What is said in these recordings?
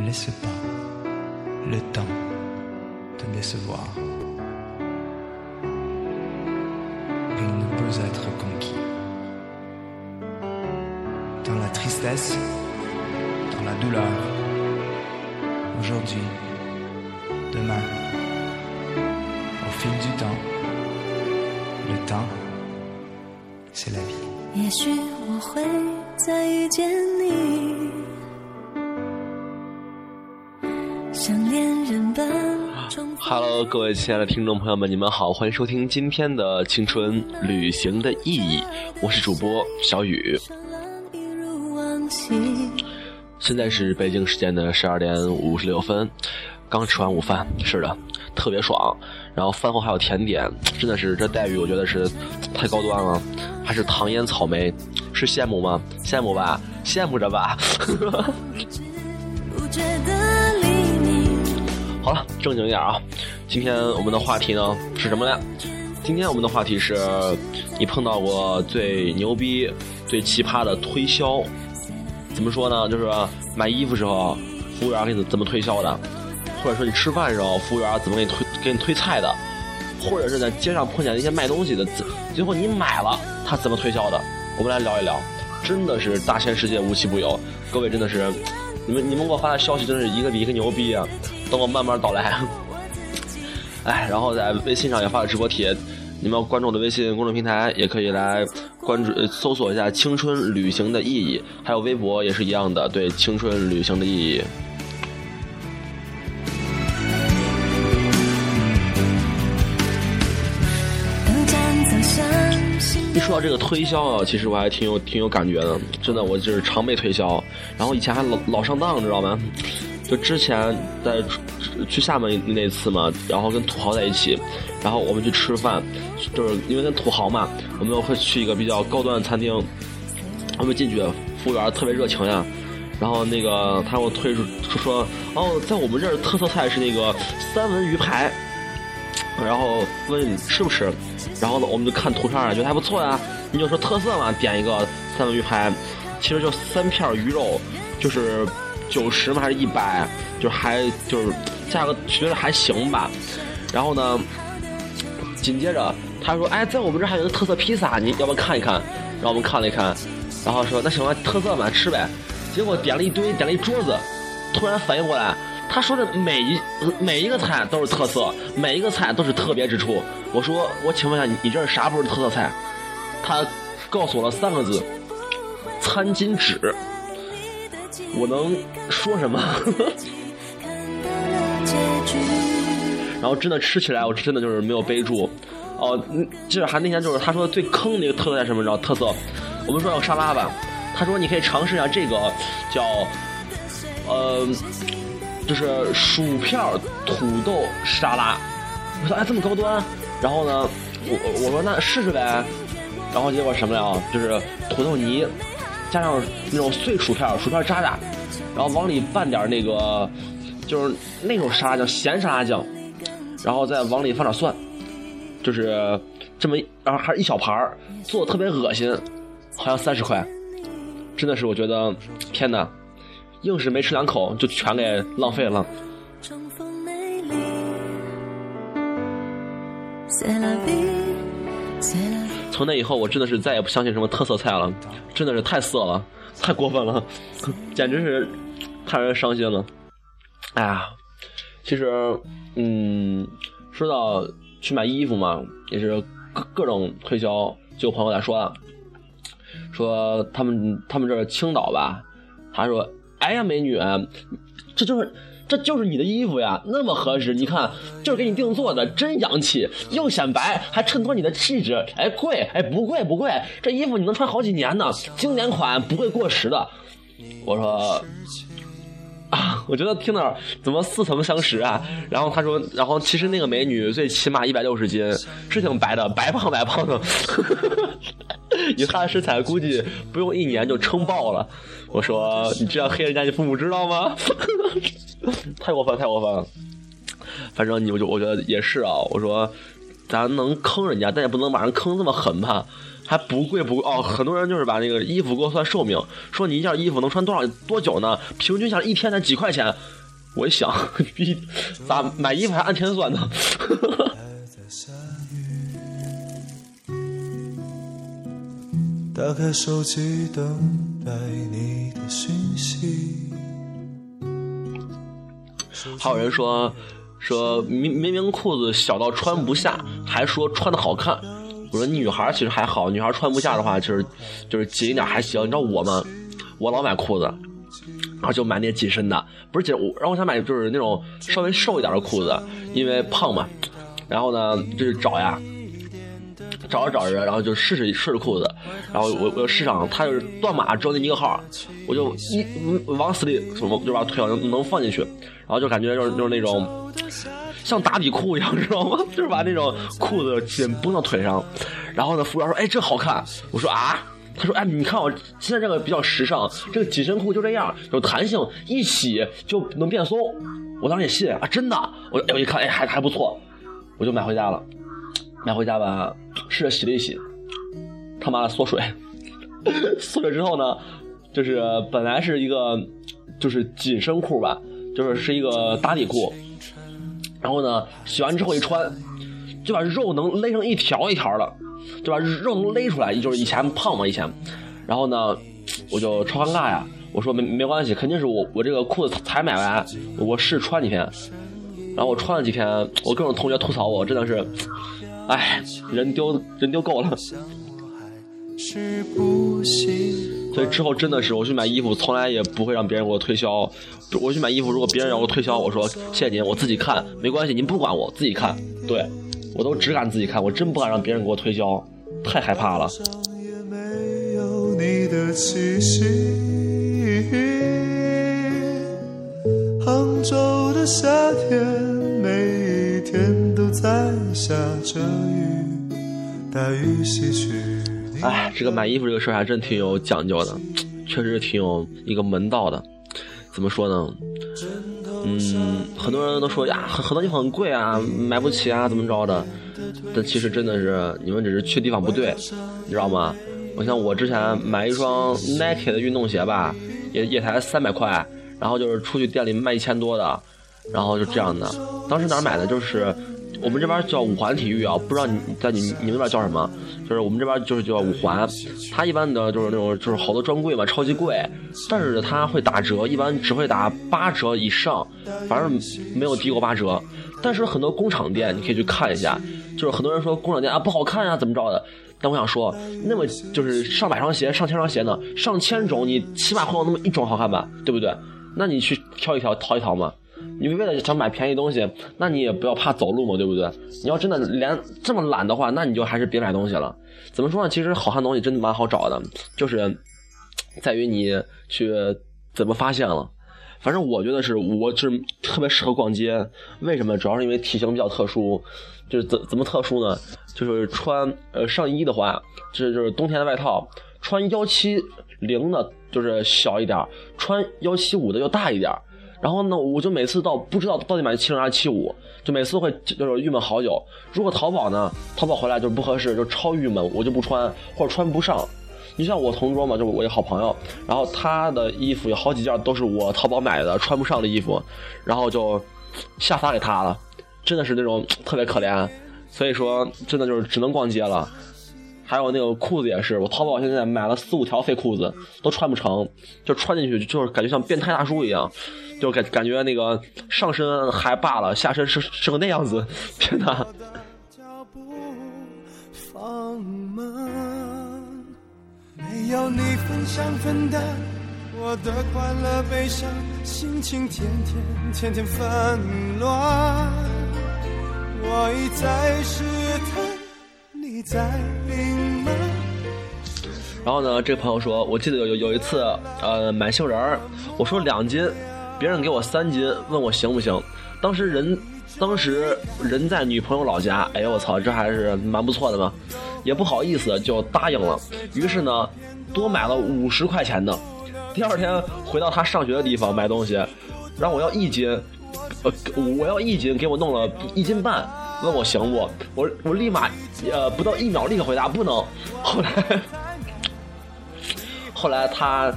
Ne laisse pas le temps te décevoir. Il ne peut être conquis. Dans la tristesse, dans la douleur, aujourd'hui, demain, au fil du temps, le temps, c'est la vie. Hello，各位亲爱的听众朋友们，你们好，欢迎收听今天的《青春旅行的意义》，我是主播小雨。现在是北京时间的十二点五十六分，刚吃完午饭，是的，特别爽。然后饭后还有甜点，真的是这待遇，我觉得是太高端了。还是糖腌草莓，是羡慕吗？羡慕吧，羡慕着吧。好了，正经一点啊，今天我们的话题呢是什么呢？今天我们的话题是你碰到过最牛逼、最奇葩的推销。怎么说呢？就是买衣服时候，服务员给你怎么推销的，或者说你吃饭的时候，服务员怎么给你推给你推菜的，或者是在街上碰见那些卖东西的，最后你买了，他怎么推销的？我们来聊一聊，真的是大千世界无奇不有。各位真的是，你们你们给我发的消息真的是一个比一个牛逼啊！等我慢慢道来。哎，然后在微信上也发了直播帖，你们要关注我的微信公众平台，也可以来关注、搜索一下“青春旅行的意义”，还有微博也是一样的，对“青春旅行的意义”。一说到这个推销啊，其实我还挺有挺有感觉的，真的，我就是常被推销，然后以前还老老上当，知道吗？就之前在去厦门那次嘛，然后跟土豪在一起，然后我们去吃饭，就是因为跟土豪嘛，我们会去一个比较高端的餐厅，我们进去，服务员特别热情呀，然后那个他给我推出说，哦，在我们这儿特色菜是那个三文鱼排。然后问你吃不吃，然后呢，我们就看图片啊，觉得还不错呀。你就说特色嘛，点一个三文鱼排，其实就三片鱼肉，就是九十嘛还是一百，就还就是价格觉得还行吧。然后呢，紧接着他说，哎，在我们这还有个特色披萨，你要不要看一看？然后我们看了一看，然后说那行吧，特色嘛，吃呗。结果点了一堆，点了一桌子，突然反应过来。他说的每一每一个菜都是特色，每一个菜都是特别之处。我说，我请问一下，你这是啥不是特色菜？他告诉我了三个字：餐巾纸。我能说什么？然后真的吃起来，我真的就是没有背住。哦，嗯就是还那天就是他说最坑的一个特色菜什么？你知道特色？我们说要沙拉吧，他说你可以尝试一下这个叫，呃。就是薯片土豆沙拉，我说哎这么高端，然后呢，我我说那试试呗，然后结果什么呀？就是土豆泥，加上那种碎薯片，薯片渣渣，然后往里拌点那个，就是那种沙拉酱，咸沙拉酱，然后再往里放点蒜，就是这么，然后还是一小盘儿，做的特别恶心，好像三十块，真的是我觉得天哪！硬是没吃两口就全给浪费了。重从那以后，我真的是再也不相信什么特色菜了，真的是太色了，太过分了，简直是太让人伤心了。哎呀，其实，嗯，说到去买衣服嘛，也是各各种推销。就有朋友来说啊，说他们他们这青岛吧，他说。哎呀，美女，这就是这就是你的衣服呀，那么合适，你看就是给你定做的，真洋气，又显白，还衬托你的气质。哎，贵，哎，不贵不贵，这衣服你能穿好几年呢，经典款，不会过时的。我说 啊，我觉得听那怎么似曾相识啊？然后他说，然后其实那个美女最起码一百六十斤，是挺白的，白胖白胖的。以她的身材，估计不用一年就撑爆了。我说：“你这样黑人家，你父母知道吗？” 太过分，太过分了。反正你，我就我觉得也是啊。我说，咱能坑人家，但也不能把人坑这么狠吧？还不贵不贵哦。很多人就是把那个衣服给我算寿命，说你一件衣服能穿多少多久呢？平均下来一天才几块钱。我一想，比咋买衣服还按天算呢？打开手机等待你的讯息。还有人说说明明明裤子小到穿不下，还说穿的好看。我说女孩其实还好，女孩穿不下的话，就是就是紧一点还行。你知道我吗？我老买裤子，然后就买那紧身的，不是紧，然后我想买就是那种稍微瘦一点的裤子，因为胖嘛。然后呢，就是找呀。找着找着，然后就试试试试裤子，然后我我试上，他就是断码只有那一个号，我就一往死里什么就把腿能能放进去，然后就感觉就是就是那种像打底裤一样，知道吗？就是把那种裤子紧绷到腿上，然后呢，服务员说：“哎，这好看。”我说：“啊。”他说：“哎，你看我现在这个比较时尚，这个紧身裤就这样，有弹性，一洗就能变松。”我当时也信啊，真的，我我一看，哎，还还不错，我就买回家了。买回家吧，试着洗了一洗，他妈的缩水，缩水之后呢，就是本来是一个就是紧身裤吧，就是是一个打底裤，然后呢，洗完之后一穿，就把肉能勒成一条一条的，就把肉能勒出来，就是以前胖嘛以前，然后呢，我就超尴尬呀，我说没没关系，肯定是我我这个裤子才买完，我试穿几天，然后我穿了几天，我各种同学吐槽我，真的是。哎，人丢人丢够了，所以之后真的是我去买衣服，从来也不会让别人给我推销。我去买衣服，如果别人让我推销，我说谢谢您，我自己看，没关系，您不管我自己看。对，我都只敢自己看，我真不敢让别人给我推销，太害怕了。杭州的夏天，每一天。在下着雨，大雨西去。哎，这个买衣服这个事儿还真挺有讲究的，确实挺有一个门道的。怎么说呢？嗯，很多人都说呀，很很多地方很贵啊，买不起啊，怎么着的？但其实真的是你们只是去地方不对，你知道吗？我像我之前买一双 Nike 的运动鞋吧，也也才三百块，然后就是出去店里卖一千多的，然后就这样的。当时哪儿买的？就是。我们这边叫五环体育啊，不知道你在你你们那边叫什么？就是我们这边就是叫五环，它一般的就是那种就是好多专柜嘛，超级贵，但是它会打折，一般只会打八折以上，反正没有低过八折。但是很多工厂店你可以去看一下，就是很多人说工厂店啊不好看啊怎么着的，但我想说，那么就是上百双鞋、上千双鞋呢，上千种，你起码会有那么一种好看吧，对不对？那你去挑一挑，淘一淘嘛。你为了想买便宜东西，那你也不要怕走路嘛，对不对？你要真的连这么懒的话，那你就还是别买东西了。怎么说呢？其实好看东西真的蛮好找的，就是在于你去怎么发现了。反正我觉得是，我是特别适合逛街。为什么？主要是因为体型比较特殊。就是怎怎么特殊呢？就是穿呃上衣的话，这就是冬天的外套，穿幺七零的就是小一点，穿幺七五的要大一点。然后呢，我就每次到不知道到底买七零还是七五，就每次会就是郁闷好久。如果淘宝呢，淘宝回来就是不合适，就超郁闷，我就不穿或者穿不上。你像我同桌嘛，就是我一个好朋友，然后他的衣服有好几件都是我淘宝买的穿不上的衣服，然后就下发给他了，真的是那种特别可怜。所以说，真的就是只能逛街了。还有那个裤子也是，我淘宝现在买了四五条废裤子，都穿不成，就穿进去就是感觉像变态大叔一样，就感感觉那个上身还罢了，下身是是个那样子，天哪！我一再试探。然后呢，这个朋友说，我记得有有有一次，呃，买杏仁儿，我说两斤，别人给我三斤，问我行不行？当时人，当时人在女朋友老家，哎呦我操，这还是蛮不错的嘛，也不好意思就答应了。于是呢，多买了五十块钱的。第二天回到他上学的地方买东西，让我要一斤，呃，我要一斤，给我弄了一斤半。问我行不？我我立马呃不到一秒立刻回答不能。后来后来他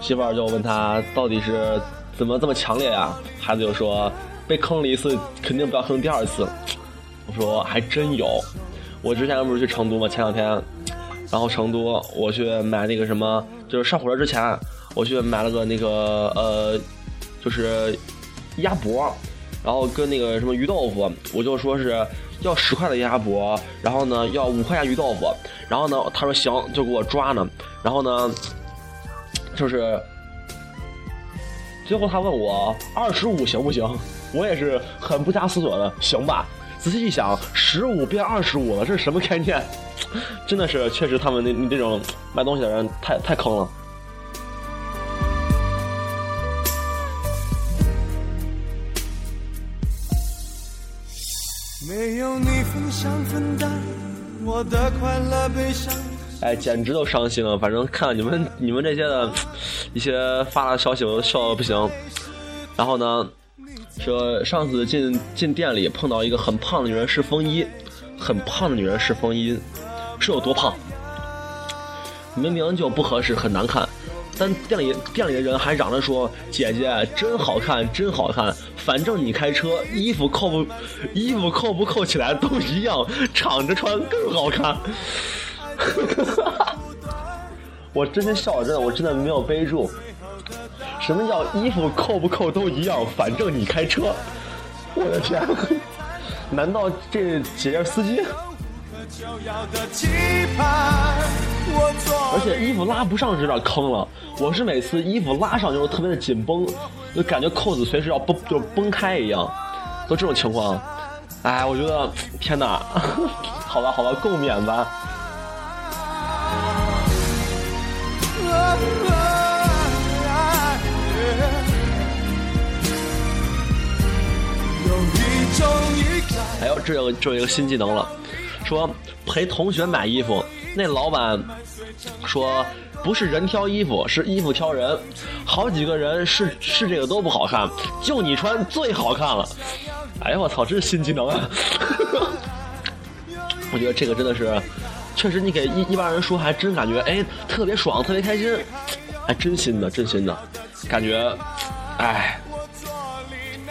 媳妇儿就问他到底是怎么这么强烈呀？孩子就说被坑了一次，肯定不要坑第二次。我说还真有，我之前不是去成都吗？前两天，然后成都我去买那个什么，就是上火车之前，我去买了个那个呃，就是鸭脖，然后跟那个什么鱼豆腐，我就说是要十块的鸭脖，然后呢要五块钱鱼豆腐，然后呢他说行，就给我抓呢，然后呢就是最后他问我二十五行不行，我也是很不加思索的行吧。仔细一想，十五变二十五了，这是什么概念？真的是，确实他们那那种卖东西的人太太坑了。没有你分享分担我的快乐悲伤。哎，简直都伤心了。反正看你们你们这些的一些发的消息，我都笑的不行。然后呢，说上次进进店里碰到一个很胖的女人试风衣，很胖的女人试风衣，是有多胖？明明就不合适，很难看，但店里店里的人还嚷着说：“姐姐真好看，真好看，反正你开车，衣服扣不衣服扣不扣起来都一样，敞着穿更好看。”哈哈哈我真的笑了，真的，我真的没有背住。什么叫衣服扣不扣都一样？反正你开车，我的天！难道这姐姐司机？而且衣服拉不上是有点坑了。我是每次衣服拉上就是特别的紧绷，就感觉扣子随时要崩，就崩开一样。都这种情况，哎，我觉得天哪！好吧，好吧，共勉吧。还有这有这有一个新技能了，说陪同学买衣服，那老板说不是人挑衣服，是衣服挑人，好几个人试试这个都不好看，就你穿最好看了。哎呀我操，这是新技能啊！我觉得这个真的是，确实你给一一般人说，还真感觉哎特别爽，特别开心，还真心的，真心的，感觉，哎，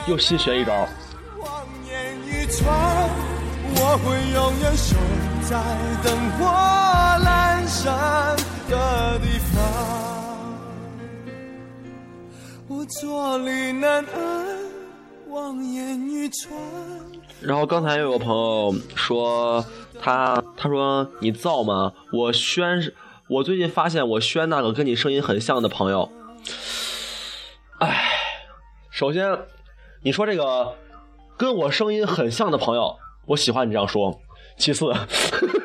又新学一招。我会永远守在灯火阑珊的地方。我坐立难安，望眼欲穿。然后刚才有个朋友说他他说你造吗？我宣我最近发现我宣那个跟你声音很像的朋友。哎，首先你说这个。跟我声音很像的朋友，我喜欢你这样说。其次，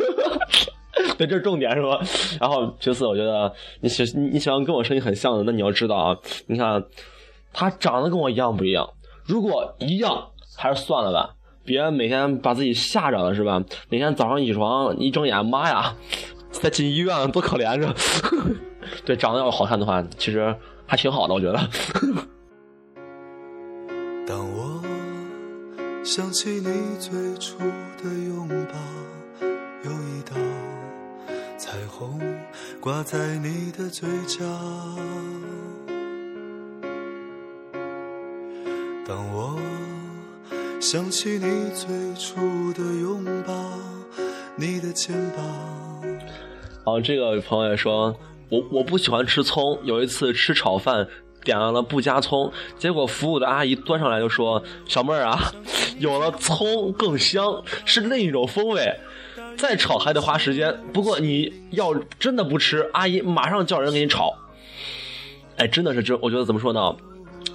对，这是重点是吧？然后其次，我觉得你喜你喜欢跟我声音很像的，那你要知道啊，你看他长得跟我一样不一样？如果一样，还是算了吧，别每天把自己吓着了是吧？每天早上起床一睁眼，妈呀，再进医院多可怜着。对，长得要好看的话，其实还挺好的，我觉得。想起你最初的拥抱，有一道彩虹挂在你的嘴角。当我想起你最初的拥抱，你的肩膀。哦，这个朋友也说，我我不喜欢吃葱。有一次吃炒饭。点了不加葱，结果服务的阿姨端上来就说：“小妹儿啊，有了葱更香，是另一种风味。再炒还得花时间。不过你要真的不吃，阿姨马上叫人给你炒。”哎，真的是这，我觉得怎么说呢？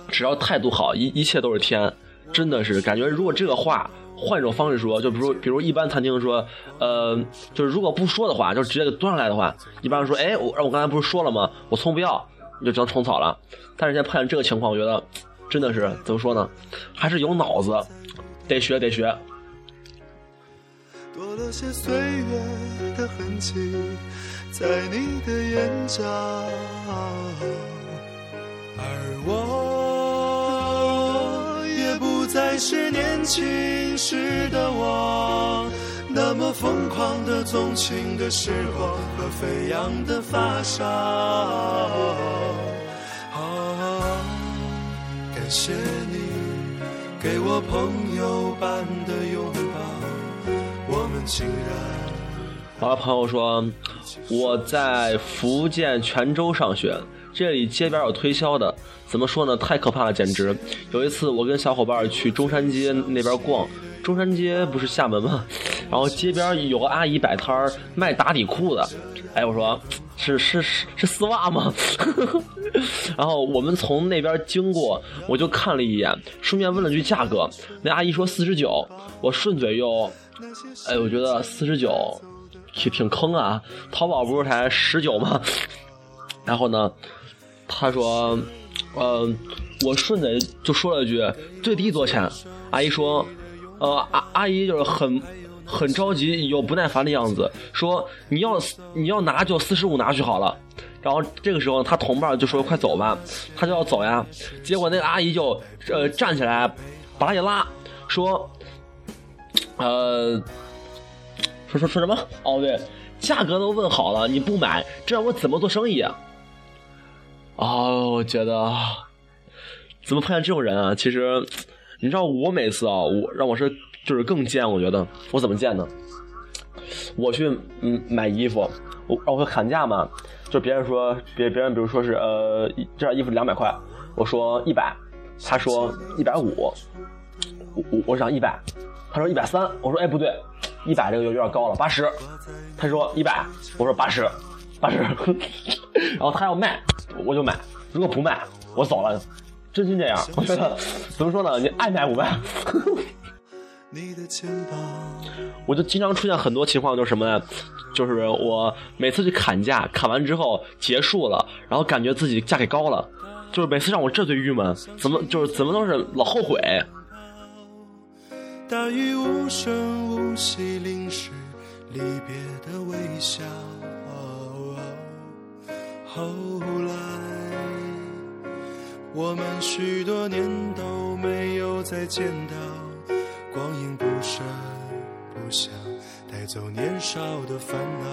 只要态度好，一一切都是天。真的是感觉，如果这个话换一种方式说，就比如比如一般餐厅说，呃，就是如果不说的话，就直接给端上来的话，一般说：“哎，我我刚才不是说了吗？我葱不要。”你就只能虫草了，但是现在碰见这个情况，我觉得真的是怎么说呢？还是有脑子，得学得学。多了些岁月的痕迹在你的眼角，而我也不再是年轻时的我，那么疯狂的纵情的时光和飞扬的发梢。啊，感谢你给我朋友般的拥抱，我们竟然。我朋友说，我在福建泉州上学，这里街边有推销的，怎么说呢？太可怕了，简直！有一次我跟小伙伴去中山街那边逛，中山街不是厦门吗？然后街边有个阿姨摆摊儿卖打底裤的，哎，我说是是是是丝袜吗？然后我们从那边经过，我就看了一眼，顺便问了句价格，那阿姨说四十九，我顺嘴又，哎，我觉得四十九。挺挺坑啊！淘宝不是才十九吗？然后呢，他说，呃，我顺嘴就说了一句最低多少钱？阿姨说，呃，阿阿姨就是很很着急又不耐烦的样子，说你要你要拿就四十五拿去好了。然后这个时候他同伴就说快走吧，他就要走呀。结果那个阿姨就呃站起来把他一拉，说，呃。说说说什么？哦对，价格都问好了，你不买，这让我怎么做生意啊？哦，我觉得怎么碰见这种人啊？其实你知道，我每次啊，我让我是就是更贱。我觉得我怎么贱呢？我去嗯买衣服，我我会砍价嘛，就别人说别别人比如说是呃这件衣服两百块，我说一百，他说一百五，我我我想一百，他说一百三，我说哎不对。一百这个有点高了，八十，他说一百，我说八十，八十，然后他要卖，我就买，如果不卖，我走了，真心这样，我觉得怎么说呢？你爱买不卖。我就经常出现很多情况，就是什么呢？就是我每次去砍价，砍完之后结束了，然后感觉自己价给高了，就是每次让我这最郁闷，怎么就是怎么都是老后悔。大雨无声无息淋湿离别的微笑。后来，我们许多年都没有再见到，光阴不声不响，带走年少的烦恼。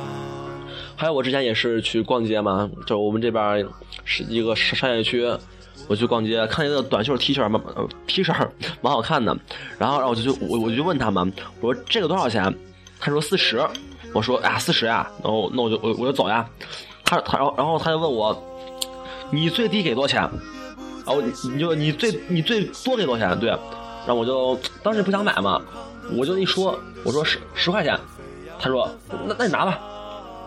还有，我之前也是去逛街嘛，就我们这边是一个商业区。我去逛街，看一个短袖 T 恤嘛 T 恤 蛮好看的，然后然后我就去我我就问他们，我说这个多少钱？他说四十，我说哎呀四十呀，然后那我就我我就走呀。他他然后然后他就问我，你最低给多少钱？然后你就你最你最多给多少钱？对，然后我就当时不想买嘛，我就一说我说十十块钱，他说那那你拿吧，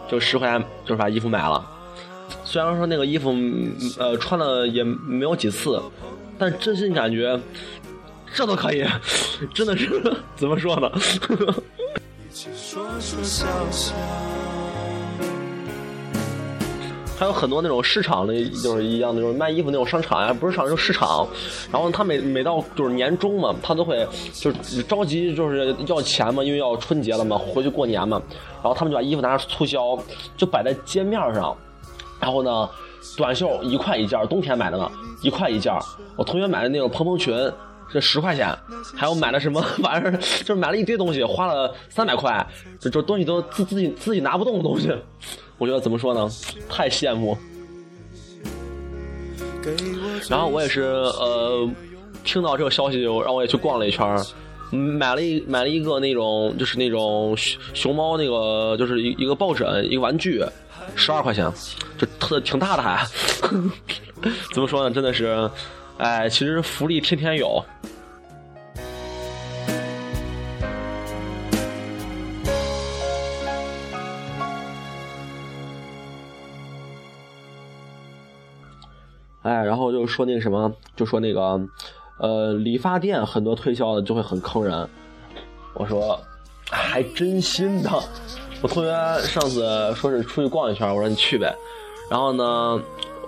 就十块钱就是把衣服买了。虽然说那个衣服，呃，穿了也没有几次，但真心感觉这都可以，真的是 怎么说呢？还有很多那种市场的，就是一样的，就是卖衣服那种商场呀，不是商场，就市场。然后他每每到就是年终嘛，他都会就是着急，就是要钱嘛，因为要春节了嘛，回去过年嘛。然后他们就把衣服拿着促销，就摆在街面上。然后呢，短袖一块一件，冬天买的呢，一块一件。我同学买的那种蓬蓬裙是十块钱，还有买的什么玩意儿，就是买了一堆东西，花了三百块，这这东西都自自己自己拿不动的东西，我觉得怎么说呢，太羡慕。然后我也是呃，听到这个消息，让我也去逛了一圈，买了一买了一个那种就是那种熊熊猫那个就是一一个抱枕一个玩具。十二块钱，就特挺大的还，怎么说呢？真的是，哎，其实福利天天有。哎，然后就说那个什么，就说那个，呃，理发店很多推销的就会很坑人。我说，还真心的。我同学上次说是出去逛一圈，我说你去呗，然后呢，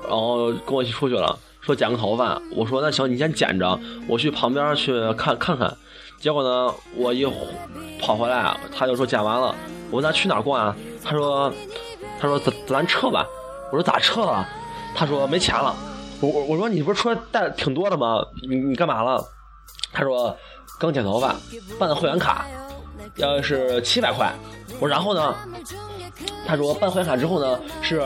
然后跟我一起出去了，说剪个头发，我说那行你先剪着，我去旁边去看看看。结果呢，我一跑回来，他就说剪完了。我问他去哪儿逛啊？他说，他说咱咱撤吧。我说咋撤了？他说没钱了。我我我说你不是出来带挺多的吗？你你干嘛了？他说刚剪头发办的会员卡，要是七百块。我然后呢？他说办会员卡之后呢是，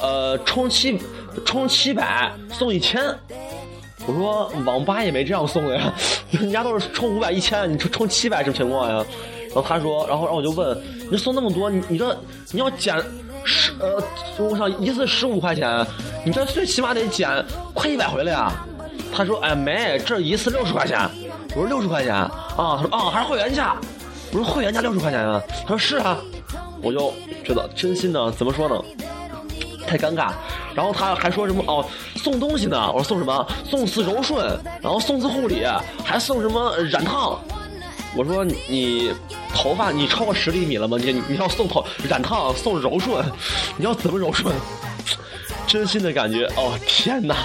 呃充七充七百送一千。我说网吧也没这样送的呀，人家都是充五百一千，你充充七百什么情况呀？然后他说，然后然后我就问，你送那么多，你你这你要减十呃，我想一次十五块钱，你这最起码得减快一百回了呀？他说，哎没，这一次六十块钱。我说六十块钱啊？他说啊，还是会员价。我说会员价六十块钱啊？他说是啊。我就觉得真心的怎么说呢？太尴尬。然后他还说什么哦，送东西呢？我说送什么？送次柔顺，然后送次护理，还送什么染烫？我说你头发你超过十厘米了吗？你你要送头染烫送柔顺，你要怎么柔顺？真心的感觉哦，天哪！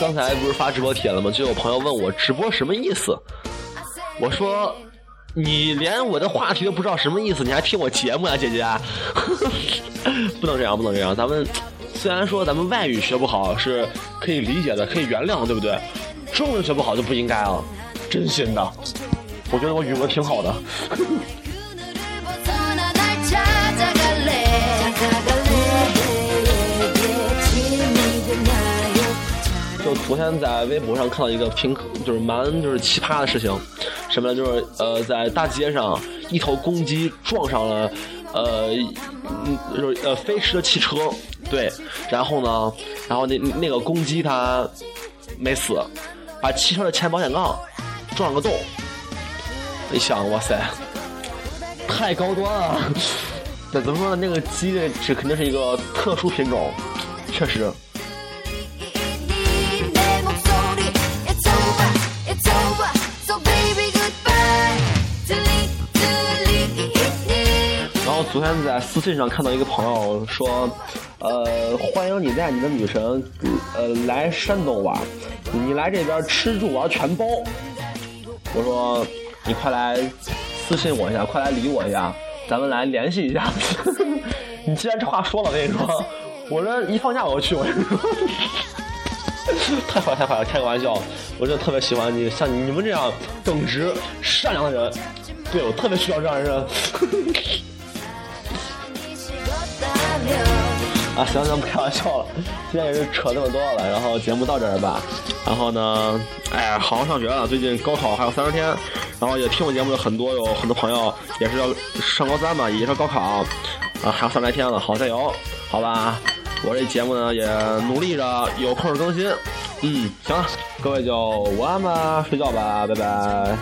刚才不是发直播帖了吗？就有朋友问我直播什么意思？我说你连我的话题都不知道什么意思，你还听我节目呀，姐姐？不能这样，不能这样。咱们虽然说咱们外语学不好是可以理解的，可以原谅，对不对？中文学不好就不应该了，真心的。我觉得我语文挺好的。就昨天在微博上看到一个挺就是蛮就是奇葩的事情，什么？就是呃在大街上一头公鸡撞上了呃嗯就是呃飞驰的汽车，对，然后呢，然后那那个公鸡它没死，把汽车的前保险杠撞了个洞。一想，哇塞，太高端了！那怎么说呢？那个鸡这肯定是一个特殊品种，确实。昨天在私信上看到一个朋友说，呃，欢迎你带你的女神，呃，来山东玩，你来这边吃住玩全包。我说，你快来私信我一下，快来理我一下，咱们来联系一下。你既然这话说了，我跟你说，我这一放假我就去，我跟你说，太坏太坏了，开个玩笑，我真的特别喜欢你，像你们这样耿直善良的人，对我特别需要这样的人。啊，行行，不开玩笑了，今天也是扯这么多了，然后节目到这儿吧。然后呢，哎，好好上学了，最近高考还有三十天，然后也听我节目的很多，有很多朋友也是要上高三嘛，也是高考，啊，还有三十来天了，好加油，好吧？我这节目呢也努力着，有空更新。嗯，行了，各位就晚安吧，睡觉吧，拜拜。